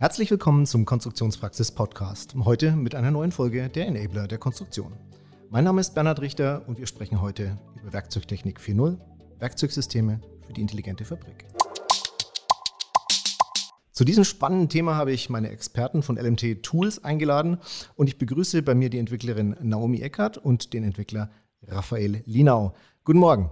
Herzlich willkommen zum Konstruktionspraxis Podcast. Heute mit einer neuen Folge der Enabler der Konstruktion. Mein Name ist Bernhard Richter und wir sprechen heute über Werkzeugtechnik 4.0, Werkzeugsysteme für die intelligente Fabrik. Zu diesem spannenden Thema habe ich meine Experten von LMT Tools eingeladen und ich begrüße bei mir die Entwicklerin Naomi Eckert und den Entwickler Raphael Linau. Guten Morgen.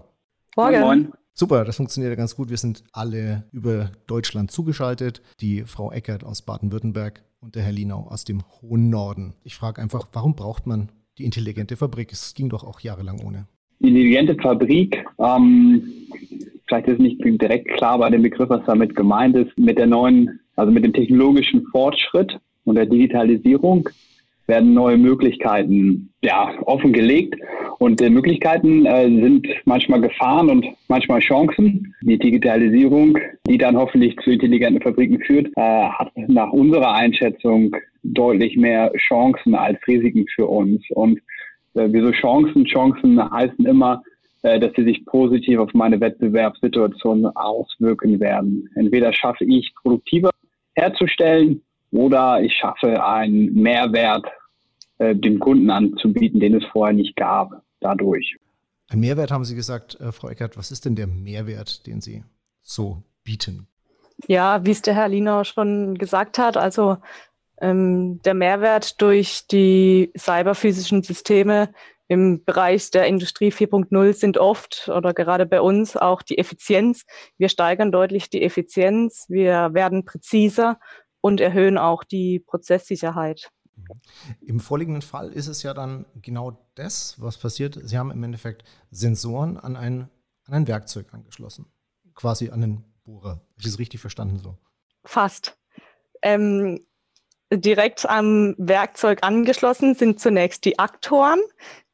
Morgen. Morgen. Super, das funktioniert ja ganz gut. Wir sind alle über Deutschland zugeschaltet. Die Frau Eckert aus Baden-Württemberg und der Herr Linau aus dem hohen Norden. Ich frage einfach, warum braucht man die intelligente Fabrik? Es ging doch auch jahrelang ohne. Die intelligente Fabrik, ähm, vielleicht ist nicht direkt klar bei dem Begriff, was damit gemeint ist, mit der neuen, also mit dem technologischen Fortschritt und der Digitalisierung werden neue Möglichkeiten ja, offengelegt. Und äh, Möglichkeiten äh, sind manchmal Gefahren und manchmal Chancen. Die Digitalisierung, die dann hoffentlich zu intelligenten Fabriken führt, äh, hat nach unserer Einschätzung deutlich mehr Chancen als Risiken für uns. Und äh, wieso Chancen? Chancen heißen immer, äh, dass sie sich positiv auf meine Wettbewerbssituation auswirken werden. Entweder schaffe ich produktiver herzustellen oder ich schaffe einen Mehrwert äh, dem Kunden anzubieten, den es vorher nicht gab, dadurch. Ein Mehrwert haben Sie gesagt, äh, Frau Eckert. Was ist denn der Mehrwert, den Sie so bieten? Ja, wie es der Herr Linau schon gesagt hat, also ähm, der Mehrwert durch die cyberphysischen Systeme im Bereich der Industrie 4.0 sind oft oder gerade bei uns auch die Effizienz. Wir steigern deutlich die Effizienz, wir werden präziser und erhöhen auch die Prozesssicherheit. Im vorliegenden Fall ist es ja dann genau das, was passiert. Sie haben im Endeffekt Sensoren an ein, an ein Werkzeug angeschlossen. Quasi an den Bohrer. Habe ich das richtig verstanden so? Fast. Ähm, direkt am Werkzeug angeschlossen sind zunächst die Aktoren.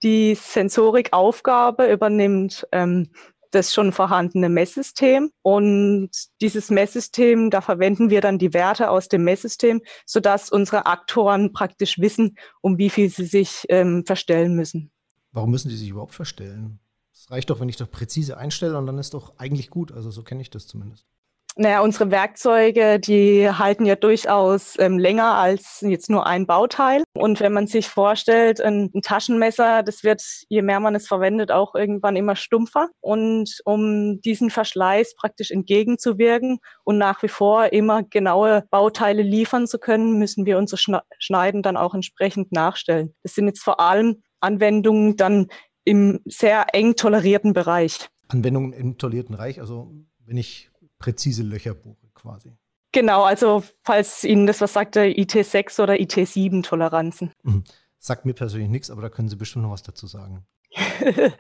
Die Sensorikaufgabe übernimmt ähm, das schon vorhandene Messsystem. Und dieses Messsystem, da verwenden wir dann die Werte aus dem Messsystem, sodass unsere Aktoren praktisch wissen, um wie viel sie sich ähm, verstellen müssen. Warum müssen die sich überhaupt verstellen? Es reicht doch, wenn ich doch präzise einstelle und dann ist doch eigentlich gut. Also so kenne ich das zumindest. Naja, unsere Werkzeuge, die halten ja durchaus ähm, länger als jetzt nur ein Bauteil. Und wenn man sich vorstellt, ein, ein, Taschenmesser, das wird, je mehr man es verwendet, auch irgendwann immer stumpfer. Und um diesen Verschleiß praktisch entgegenzuwirken und nach wie vor immer genaue Bauteile liefern zu können, müssen wir unsere Schneiden dann auch entsprechend nachstellen. Das sind jetzt vor allem Anwendungen dann im sehr eng tolerierten Bereich. Anwendungen im tolerierten Bereich, also wenn ich präzise Löcher bohre quasi. Genau, also falls Ihnen das was sagt, IT6 oder IT7-Toleranzen. Mhm. Sagt mir persönlich nichts, aber da können Sie bestimmt noch was dazu sagen.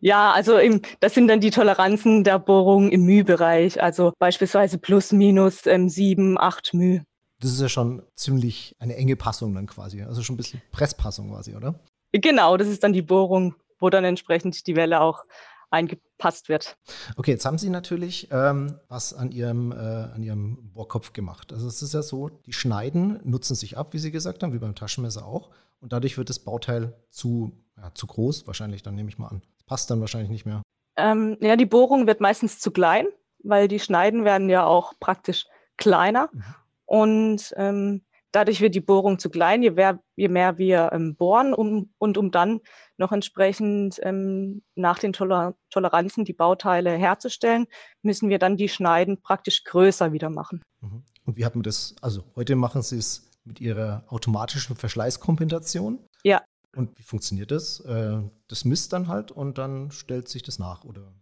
ja, also im, das sind dann die Toleranzen der Bohrung im μ-Bereich, also beispielsweise plus, minus ähm, 7, 8 μ. Das ist ja schon ziemlich eine enge Passung dann quasi, also schon ein bisschen Presspassung quasi, oder? Genau, das ist dann die Bohrung, wo dann entsprechend die Welle auch eingepasst wird. Okay, jetzt haben Sie natürlich ähm, was an Ihrem, äh, an Ihrem Bohrkopf gemacht. Also es ist ja so, die Schneiden nutzen sich ab, wie Sie gesagt haben, wie beim Taschenmesser auch. Und dadurch wird das Bauteil zu, ja, zu groß, wahrscheinlich, dann nehme ich mal an. passt dann wahrscheinlich nicht mehr. Ähm, ja, die Bohrung wird meistens zu klein, weil die Schneiden werden ja auch praktisch kleiner. Mhm. Und ähm, Dadurch wird die Bohrung zu klein, je mehr, je mehr wir ähm, bohren um, und um dann noch entsprechend ähm, nach den Toler Toleranzen die Bauteile herzustellen, müssen wir dann die Schneiden praktisch größer wieder machen. Mhm. Und wie hat man das, also heute machen Sie es mit Ihrer automatischen Verschleißkompensation? Ja. Und wie funktioniert das? Äh, das misst dann halt und dann stellt sich das nach, oder?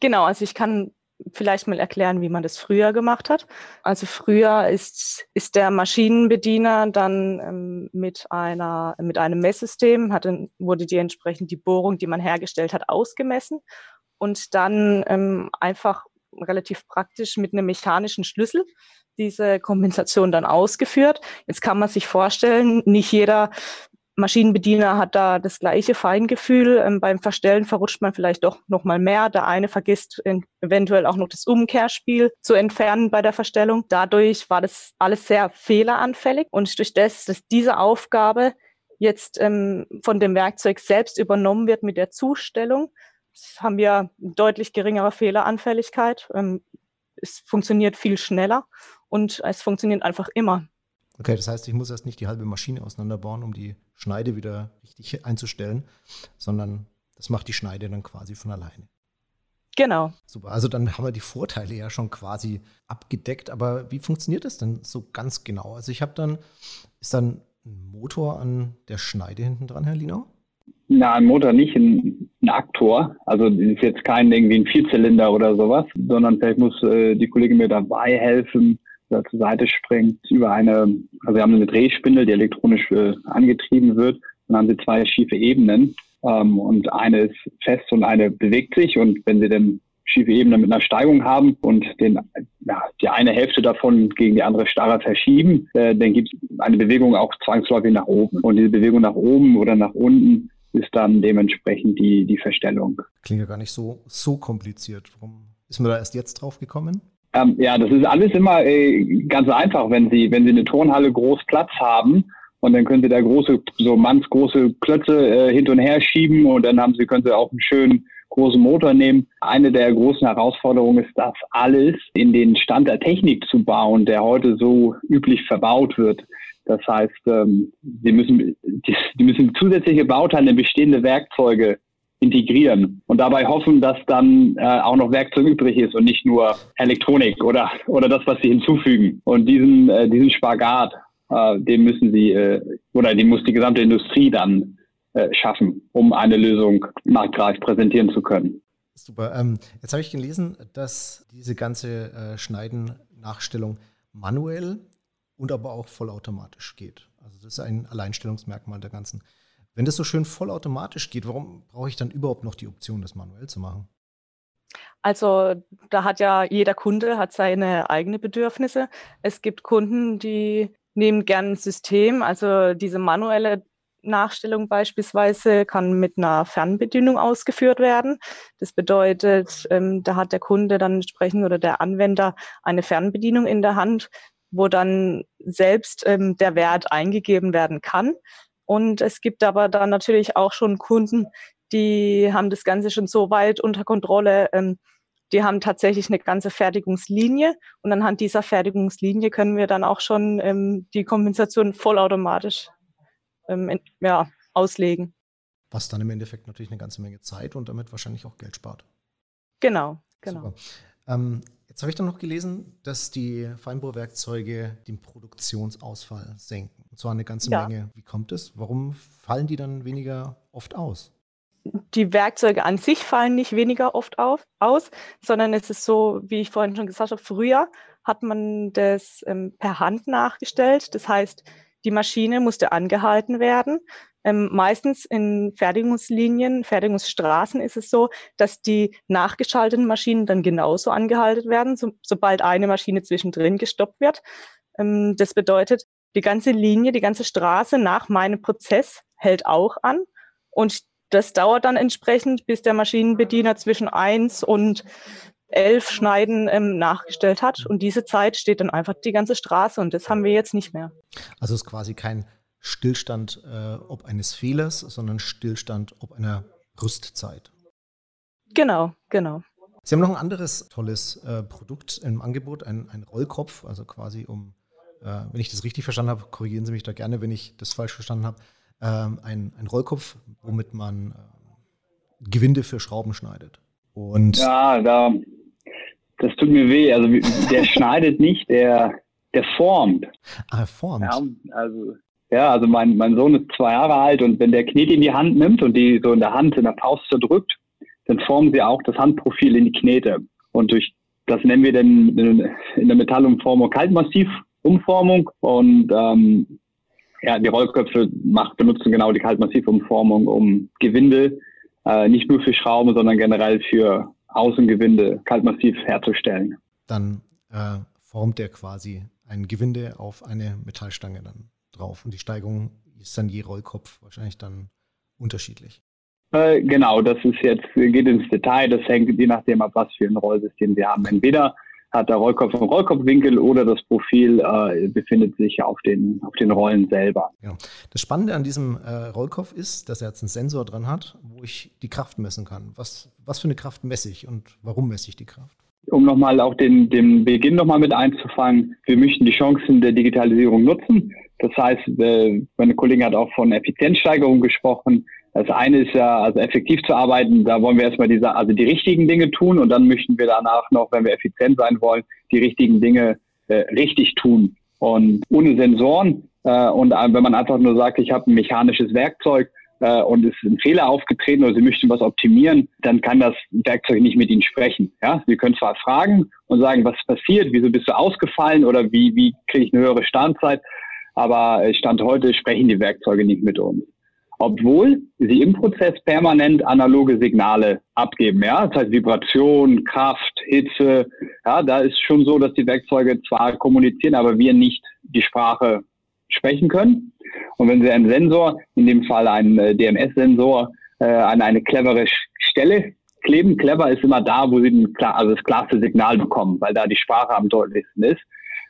Genau, also ich kann vielleicht mal erklären, wie man das früher gemacht hat. Also früher ist, ist der Maschinenbediener dann ähm, mit, einer, mit einem Messsystem, hatte, wurde die entsprechend die Bohrung, die man hergestellt hat, ausgemessen und dann ähm, einfach relativ praktisch mit einem mechanischen Schlüssel diese Kompensation dann ausgeführt. Jetzt kann man sich vorstellen, nicht jeder Maschinenbediener hat da das gleiche Feingefühl. Ähm, beim Verstellen verrutscht man vielleicht doch noch mal mehr. Der eine vergisst eventuell auch noch das Umkehrspiel zu entfernen bei der Verstellung. Dadurch war das alles sehr fehleranfällig und durch das, dass diese Aufgabe jetzt ähm, von dem Werkzeug selbst übernommen wird mit der Zustellung, haben wir deutlich geringere Fehleranfälligkeit. Ähm, es funktioniert viel schneller und es funktioniert einfach immer. Okay, das heißt, ich muss erst nicht die halbe Maschine auseinanderbauen, um die Schneide wieder richtig einzustellen, sondern das macht die Schneide dann quasi von alleine. Genau. Super. Also dann haben wir die Vorteile ja schon quasi abgedeckt. Aber wie funktioniert das denn so ganz genau? Also ich habe dann, ist dann ein Motor an der Schneide hinten dran, Herr Linau? Na, ein Motor nicht, ein, ein Aktor. Also ist jetzt kein irgendwie ein Vierzylinder oder sowas, sondern vielleicht muss äh, die Kollegin mir dabei helfen oder zur Seite springt über eine, also wir haben eine Drehspindel, die elektronisch äh, angetrieben wird. Dann haben sie zwei schiefe Ebenen ähm, und eine ist fest und eine bewegt sich. Und wenn Sie dann schiefe Ebene mit einer Steigung haben und den, ja, die eine Hälfte davon gegen die andere starrer verschieben, äh, dann gibt es eine Bewegung auch zwangsläufig nach oben. Und diese Bewegung nach oben oder nach unten ist dann dementsprechend die, die Verstellung. Klingt ja gar nicht so, so kompliziert. Warum ist man da erst jetzt drauf gekommen? Ähm, ja, das ist alles immer äh, ganz einfach, wenn Sie, wenn Sie eine Turnhalle groß Platz haben und dann können Sie da große, so mannsgroße Klötze äh, hin und her schieben und dann haben Sie, können Sie auch einen schönen großen Motor nehmen. Eine der großen Herausforderungen ist, das alles in den Stand der Technik zu bauen, der heute so üblich verbaut wird. Das heißt, ähm, Sie müssen, die, die müssen zusätzliche Bauteile bestehende Werkzeuge integrieren und dabei hoffen, dass dann äh, auch noch Werkzeug übrig ist und nicht nur Elektronik oder oder das, was sie hinzufügen. Und diesen äh, diesen Spagat äh, den müssen sie äh, oder den muss die gesamte Industrie dann äh, schaffen, um eine Lösung marktreif präsentieren zu können. Super. Ähm, jetzt habe ich gelesen, dass diese ganze äh, Schneiden-Nachstellung manuell und aber auch vollautomatisch geht. Also das ist ein Alleinstellungsmerkmal der ganzen. Wenn das so schön vollautomatisch geht, warum brauche ich dann überhaupt noch die Option, das manuell zu machen? Also da hat ja jeder Kunde hat seine eigenen Bedürfnisse. Es gibt Kunden, die nehmen gern ein System. Also diese manuelle Nachstellung beispielsweise kann mit einer Fernbedienung ausgeführt werden. Das bedeutet, ähm, da hat der Kunde dann entsprechend oder der Anwender eine Fernbedienung in der Hand, wo dann selbst ähm, der Wert eingegeben werden kann. Und es gibt aber dann natürlich auch schon Kunden, die haben das Ganze schon so weit unter Kontrolle, ähm, die haben tatsächlich eine ganze Fertigungslinie und anhand dieser Fertigungslinie können wir dann auch schon ähm, die Kompensation vollautomatisch ähm, in, ja, auslegen. Was dann im Endeffekt natürlich eine ganze Menge Zeit und damit wahrscheinlich auch Geld spart. Genau, genau. Ähm, jetzt habe ich dann noch gelesen, dass die Feinbohrwerkzeuge den Produktionsausfall senken. Und zwar eine ganze ja. Menge. Wie kommt es? Warum fallen die dann weniger oft aus? die Werkzeuge an sich fallen nicht weniger oft auf, aus, sondern es ist so, wie ich vorhin schon gesagt habe, früher hat man das ähm, per Hand nachgestellt. Das heißt, die Maschine musste angehalten werden. Ähm, meistens in Fertigungslinien, Fertigungsstraßen ist es so, dass die nachgeschalteten Maschinen dann genauso angehalten werden, so, sobald eine Maschine zwischendrin gestoppt wird. Ähm, das bedeutet, die ganze Linie, die ganze Straße nach meinem Prozess hält auch an. Und das dauert dann entsprechend, bis der Maschinenbediener zwischen eins und elf Schneiden ähm, nachgestellt hat. Und diese Zeit steht dann einfach die ganze Straße und das haben wir jetzt nicht mehr. Also es ist quasi kein Stillstand äh, ob eines Fehlers, sondern Stillstand ob einer Rüstzeit. Genau, genau. Sie haben noch ein anderes tolles äh, Produkt im Angebot, ein, ein Rollkopf, also quasi um, äh, wenn ich das richtig verstanden habe, korrigieren Sie mich da gerne, wenn ich das falsch verstanden habe, ähm, ein, ein Rollkopf, womit man äh, Gewinde für Schrauben schneidet. Und ja, da, das tut mir weh. Also der schneidet nicht, der, der formt. Ah, er formt. Ja, also, ja, also mein, mein Sohn ist zwei Jahre alt und wenn der Knete in die Hand nimmt und die so in der Hand in der Faust zerdrückt, dann formen sie auch das Handprofil in die Knete. Und durch das nennen wir dann in der Metallumformung Kaltmassivumformung. Und ähm, ja, die Rollköpfe macht, benutzen genau die Kaltmassivumformung, um Gewinde äh, nicht nur für Schrauben, sondern generell für Außengewinde kaltmassiv herzustellen. Dann äh, formt er quasi ein Gewinde auf eine Metallstange dann drauf und die Steigung ist dann je Rollkopf wahrscheinlich dann unterschiedlich. Äh, genau, das ist jetzt, geht ins Detail, das hängt je nachdem ab, was für ein Rollsystem Sie haben. Entweder hat der Rollkopf einen Rollkopfwinkel oder das Profil äh, befindet sich auf den, auf den Rollen selber. Ja. Das Spannende an diesem äh, Rollkopf ist, dass er jetzt einen Sensor dran hat, wo ich die Kraft messen kann. Was, was für eine Kraft messe ich und warum messe ich die Kraft? um nochmal auch den, den Beginn nochmal mit einzufangen, wir möchten die Chancen der Digitalisierung nutzen. Das heißt, äh, meine Kollegin hat auch von Effizienzsteigerung gesprochen. Das eine ist ja, also effektiv zu arbeiten, da wollen wir erstmal diese, also die richtigen Dinge tun und dann möchten wir danach noch, wenn wir effizient sein wollen, die richtigen Dinge äh, richtig tun. Und ohne Sensoren äh, und wenn man einfach nur sagt, ich habe ein mechanisches Werkzeug, äh, und es ist ein Fehler aufgetreten oder Sie möchten was optimieren, dann kann das Werkzeug nicht mit Ihnen sprechen. Ja, Sie können zwar fragen und sagen, was passiert, wieso bist du ausgefallen oder wie, wie kriege ich eine höhere Standzeit, aber Stand heute sprechen die Werkzeuge nicht mit uns. Obwohl sie im Prozess permanent analoge Signale abgeben, ja, das heißt Vibration, Kraft, Hitze, ja, da ist schon so, dass die Werkzeuge zwar kommunizieren, aber wir nicht die Sprache sprechen können. Und wenn Sie einen Sensor, in dem Fall einen äh, DMS-Sensor, äh, an eine clevere Stelle kleben, clever ist immer da, wo Sie den, also das klarste Signal bekommen, weil da die Sprache am deutlichsten ist,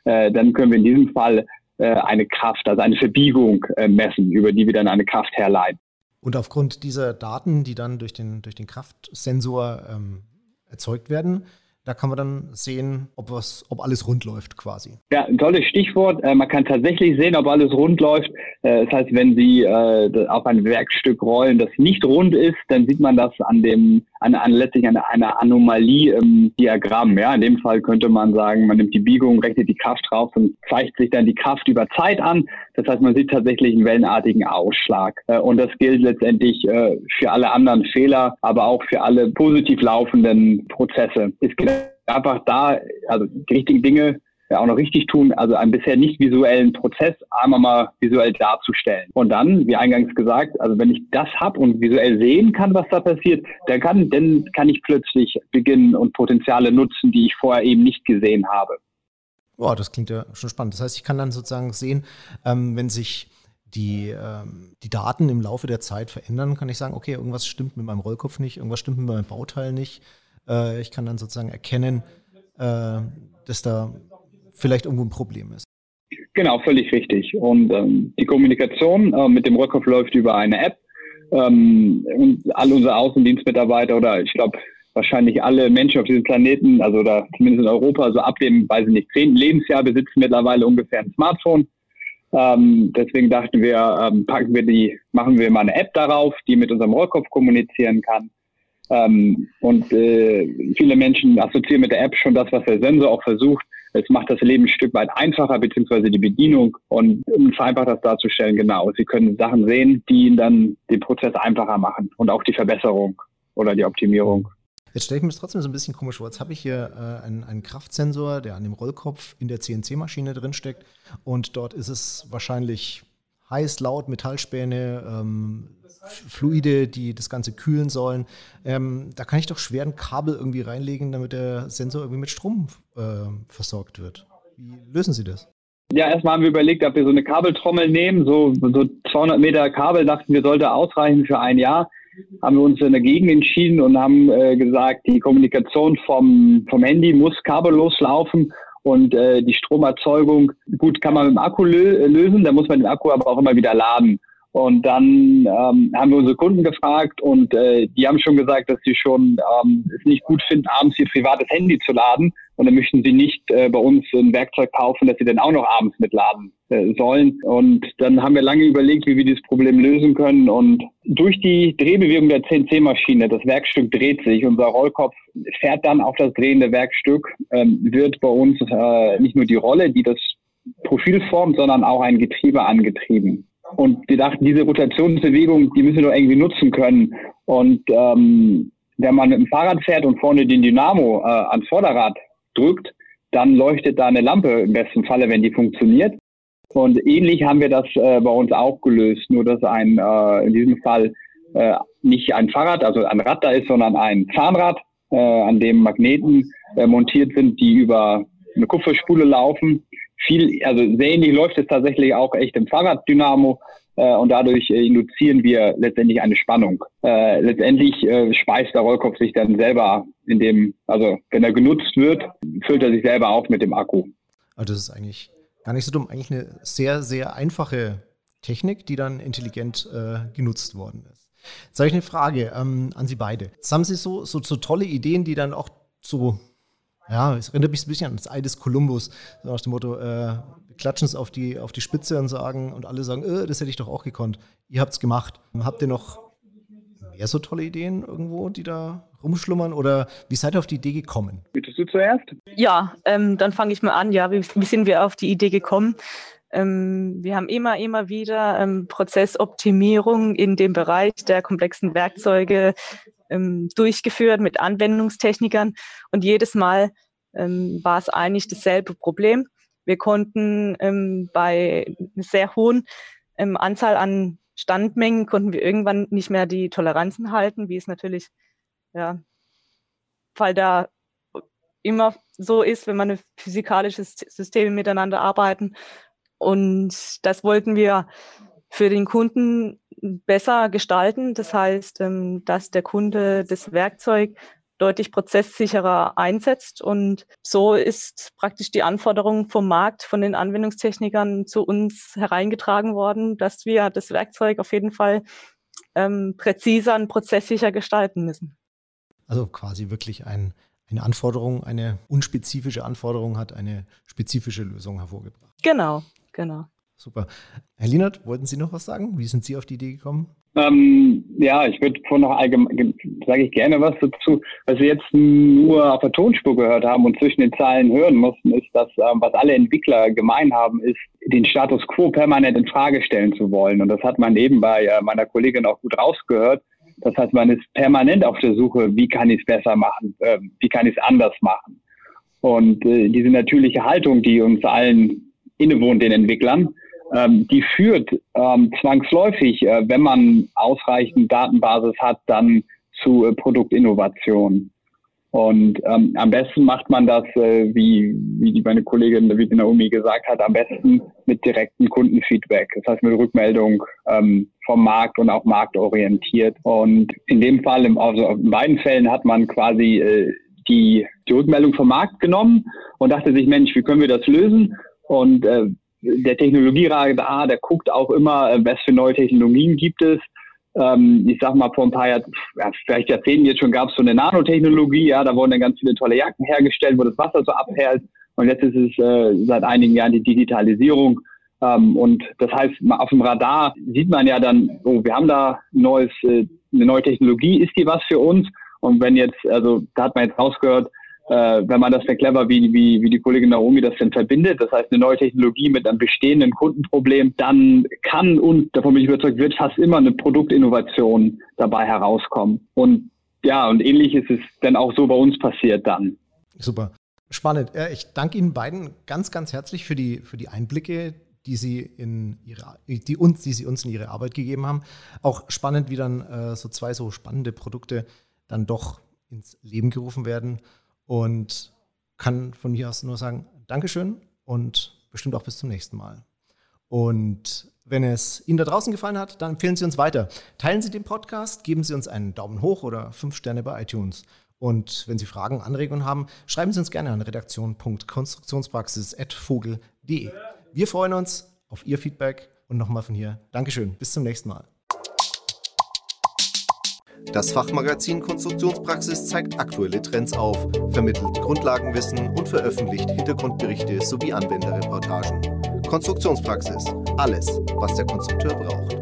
äh, dann können wir in diesem Fall äh, eine Kraft, also eine Verbiegung äh, messen, über die wir dann eine Kraft herleiten. Und aufgrund dieser Daten, die dann durch den, durch den Kraftsensor ähm, erzeugt werden, da kann man dann sehen, ob, was, ob alles rund läuft quasi. Ja, ein tolles Stichwort. Äh, man kann tatsächlich sehen, ob alles rund läuft. Äh, das heißt, wenn Sie auf ein Werkstück rollen, das nicht rund ist, dann sieht man das an dem, an, an letztlich an einer Anomalie im Diagramm. Ja, in dem Fall könnte man sagen, man nimmt die Biegung, rechnet die Kraft drauf und zeigt sich dann die Kraft über Zeit an. Das heißt, man sieht tatsächlich einen wellenartigen Ausschlag. Äh, und das gilt letztendlich äh, für alle anderen Fehler, aber auch für alle positiv laufenden Prozesse. Es geht einfach da, also die richtigen Dinge ja, auch noch richtig tun, also einen bisher nicht visuellen Prozess einmal mal visuell darzustellen. Und dann, wie eingangs gesagt, also wenn ich das habe und visuell sehen kann, was da passiert, dann kann, dann kann ich plötzlich beginnen und Potenziale nutzen, die ich vorher eben nicht gesehen habe. Boah, das klingt ja schon spannend. Das heißt, ich kann dann sozusagen sehen, ähm, wenn sich die, ähm, die Daten im Laufe der Zeit verändern, kann ich sagen, okay, irgendwas stimmt mit meinem Rollkopf nicht, irgendwas stimmt mit meinem Bauteil nicht. Äh, ich kann dann sozusagen erkennen, äh, dass da vielleicht irgendwo ein Problem ist. Genau, völlig richtig. Und ähm, die Kommunikation äh, mit dem Rückkopf läuft über eine App. Ähm, und alle unsere Außendienstmitarbeiter oder ich glaube wahrscheinlich alle Menschen auf diesem Planeten, also da zumindest in Europa, also ab dem, weiß ich nicht, zehnten Lebensjahr besitzen mittlerweile ungefähr ein Smartphone. Ähm, deswegen dachten wir, ähm, packen wir die, machen wir mal eine App darauf, die mit unserem Rollkopf kommunizieren kann. Ähm, und äh, viele Menschen assoziieren mit der App schon das, was der Sensor auch versucht. Es macht das Leben ein Stück weit einfacher, beziehungsweise die Bedienung und um vereinfacht das darzustellen, genau. Sie können Sachen sehen, die Ihnen dann den Prozess einfacher machen und auch die Verbesserung oder die Optimierung. Jetzt stelle ich mir das trotzdem so ein bisschen komisch vor. Jetzt habe ich hier äh, einen, einen, Kraftsensor, der an dem Rollkopf in der CNC-Maschine drinsteckt und dort ist es wahrscheinlich heiß, laut, Metallspäne, ähm, Fluide, die das Ganze kühlen sollen. Ähm, da kann ich doch schwer ein Kabel irgendwie reinlegen, damit der Sensor irgendwie mit Strom äh, versorgt wird. Wie lösen Sie das? Ja, erstmal haben wir überlegt, ob wir so eine Kabeltrommel nehmen. So, so 200 Meter Kabel dachten wir, sollte ausreichen für ein Jahr. Haben wir uns dagegen entschieden und haben äh, gesagt, die Kommunikation vom, vom Handy muss kabellos laufen und äh, die Stromerzeugung, gut, kann man mit dem Akku lö lösen, da muss man den Akku aber auch immer wieder laden. Und dann ähm, haben wir unsere Kunden gefragt und äh, die haben schon gesagt, dass sie schon ähm, es nicht gut finden, abends ihr privates Handy zu laden. Und dann möchten sie nicht äh, bei uns ein Werkzeug kaufen, dass sie dann auch noch abends mitladen äh, sollen. Und dann haben wir lange überlegt, wie wir dieses Problem lösen können. Und durch die Drehbewegung der CNC-Maschine, das Werkstück dreht sich, unser Rollkopf fährt dann auf das drehende Werkstück, ähm, wird bei uns äh, nicht nur die Rolle, die das Profil formt, sondern auch ein Getriebe angetrieben. Und wir dachten, diese Rotationsbewegung, die müssen wir doch irgendwie nutzen können. Und ähm, wenn man mit dem Fahrrad fährt und vorne den Dynamo äh, ans Vorderrad drückt, dann leuchtet da eine Lampe im besten Falle, wenn die funktioniert. Und ähnlich haben wir das äh, bei uns auch gelöst, nur dass ein äh, in diesem Fall äh, nicht ein Fahrrad, also ein Rad da ist, sondern ein Zahnrad, äh, an dem Magneten äh, montiert sind, die über eine Kupferspule laufen viel, also sehr ähnlich läuft es tatsächlich auch echt im Fahrraddynamo äh, und dadurch äh, induzieren wir letztendlich eine Spannung. Äh, letztendlich speist der Rollkopf sich dann selber in dem, also wenn er genutzt wird, füllt er sich selber auf mit dem Akku. Also das ist eigentlich gar nicht so dumm, eigentlich eine sehr, sehr einfache Technik, die dann intelligent äh, genutzt worden ist. Jetzt habe ich eine Frage ähm, an Sie beide. Jetzt haben Sie so, so, so tolle Ideen, die dann auch so Ja, es erinnert mich ein bisschen an das Ei des Kolumbus. So nach dem Motto, äh, klatschen es auf die, auf die Spitze und sagen, und alle sagen, äh, das hätte ich doch auch gekonnt. Ihr habt es gemacht. Habt ihr noch mehr so tolle Ideen irgendwo, die da rumschlummern? Oder wie seid ihr auf die Idee gekommen? Bittest du zuerst? Ja, ähm, dann fange ich mal an. Ja, wie, wie, sind wir auf die Idee gekommen? Ähm, wir haben immer, immer wieder ähm, Prozessoptimierung in dem Bereich der komplexen Werkzeuge ähm, durchgeführt mit Anwendungstechnikern und jedes Mal ähm, war es eigentlich dasselbe Problem. Wir konnten ähm, bei einer sehr hohen ähm, Anzahl an Standmengen konnten wir irgendwann nicht mehr die Toleranzen halten, wie es natürlich, ja, weil da immer so ist, wenn man physikalische Systeme miteinander arbeiten. Und das wollten wir für den Kunden besser gestalten. Das heißt, ähm, dass der Kunde das Werkzeug deutlich prozesssicherer einsetzt. Und so ist praktisch die Anforderung vom Markt, von den Anwendungstechnikern zu uns hereingetragen worden, dass wir das Werkzeug auf jeden Fall ähm, präziser und prozesssicher gestalten müssen. Also quasi wirklich ein, eine Anforderung, eine unspezifische Anforderung hat eine spezifische Lösung hervorgebracht. Genau, genau. Super. Herr Lienert, wollten Sie noch was sagen? Wie sind Sie auf die Idee gekommen? Ähm, ja, ich würde vorhin noch allgemein, sage ich gerne was dazu. Was wir jetzt nur auf der Tonspur gehört haben und zwischen den Zeilen hören mussten, ist, dass ähm, was alle Entwickler gemein haben, ist, den Status quo permanent in Frage stellen zu wollen. Und das hat man eben bei äh, meiner Kollegin auch gut rausgehört. Das heißt, man ist permanent auf der Suche, wie kann ich es besser machen, äh, wie kann ich es anders machen. Und äh, diese natürliche Haltung, die uns allen innewohnt, den Entwicklern, ähm, die führt ähm, zwangsläufig, äh, wenn man ausreichend Datenbasis hat, dann zu äh, Produktinnovation. Und ähm, am besten macht man das, äh, wie, wie meine Kollegin wie Naomi gesagt hat, am besten mit direktem Kundenfeedback. Das heißt mit Rückmeldung ähm, vom Markt und auch marktorientiert. Und in dem Fall, im, also in beiden Fällen hat man quasi äh, die, die Rückmeldung vom Markt genommen und dachte sich, Mensch, wie können wir das lösen? Und äh, der Technologierat da, der guckt auch immer, äh, was für neue Technologien gibt es. Ähm, ich sag mal, vor ein paar Jahren, ja, vielleicht Jahrzehnten jetzt schon gab es so eine Nanotechnologie, ja, da wurden dann ganz viele tolle Jacken hergestellt, wo das Wasser so abhält. Und jetzt ist es äh, seit einigen Jahren die Digitalisierung. Ähm, und das heißt, auf dem Radar sieht man ja dann, oh, wir haben da neues, äh, eine neue Technologie, ist die was für uns? Und wenn jetzt, also da hat man jetzt rausgehört, äh, wenn man das dann clever, wie, wie, wie die Kollegin Naomi das denn verbindet, das heißt eine neue Technologie mit einem bestehenden Kundenproblem, dann kann und, davon bin ich überzeugt, wird fast immer eine Produktinnovation dabei herauskommen. Und ja, und ähnlich ist es dann auch so bei uns passiert dann. Super. Spannend. Ich danke Ihnen beiden ganz, ganz herzlich für die, für die Einblicke, die Sie in ihre, die uns, die Sie uns in Ihre Arbeit gegeben haben. Auch spannend, wie dann äh, so zwei so spannende Produkte dann doch ins Leben gerufen werden. Und kann von mir aus nur sagen, Dankeschön und bestimmt auch bis zum nächsten Mal. Und wenn es Ihnen da draußen gefallen hat, dann empfehlen Sie uns weiter. Teilen Sie den Podcast, geben Sie uns einen Daumen hoch oder fünf Sterne bei iTunes. Und wenn Sie Fragen, Anregungen haben, schreiben Sie uns gerne an redaktion.konstruktionspraxis.vogel.de. Wir freuen uns auf Ihr Feedback und nochmal von hier. Dankeschön. Bis zum nächsten Mal. Das Fachmagazin Konstruktionspraxis zeigt aktuelle Trends auf, vermittelt Grundlagenwissen und veröffentlicht Hintergrundberichte sowie Anwenderreportagen. Konstruktionspraxis. Alles, was der Konstrukteur braucht.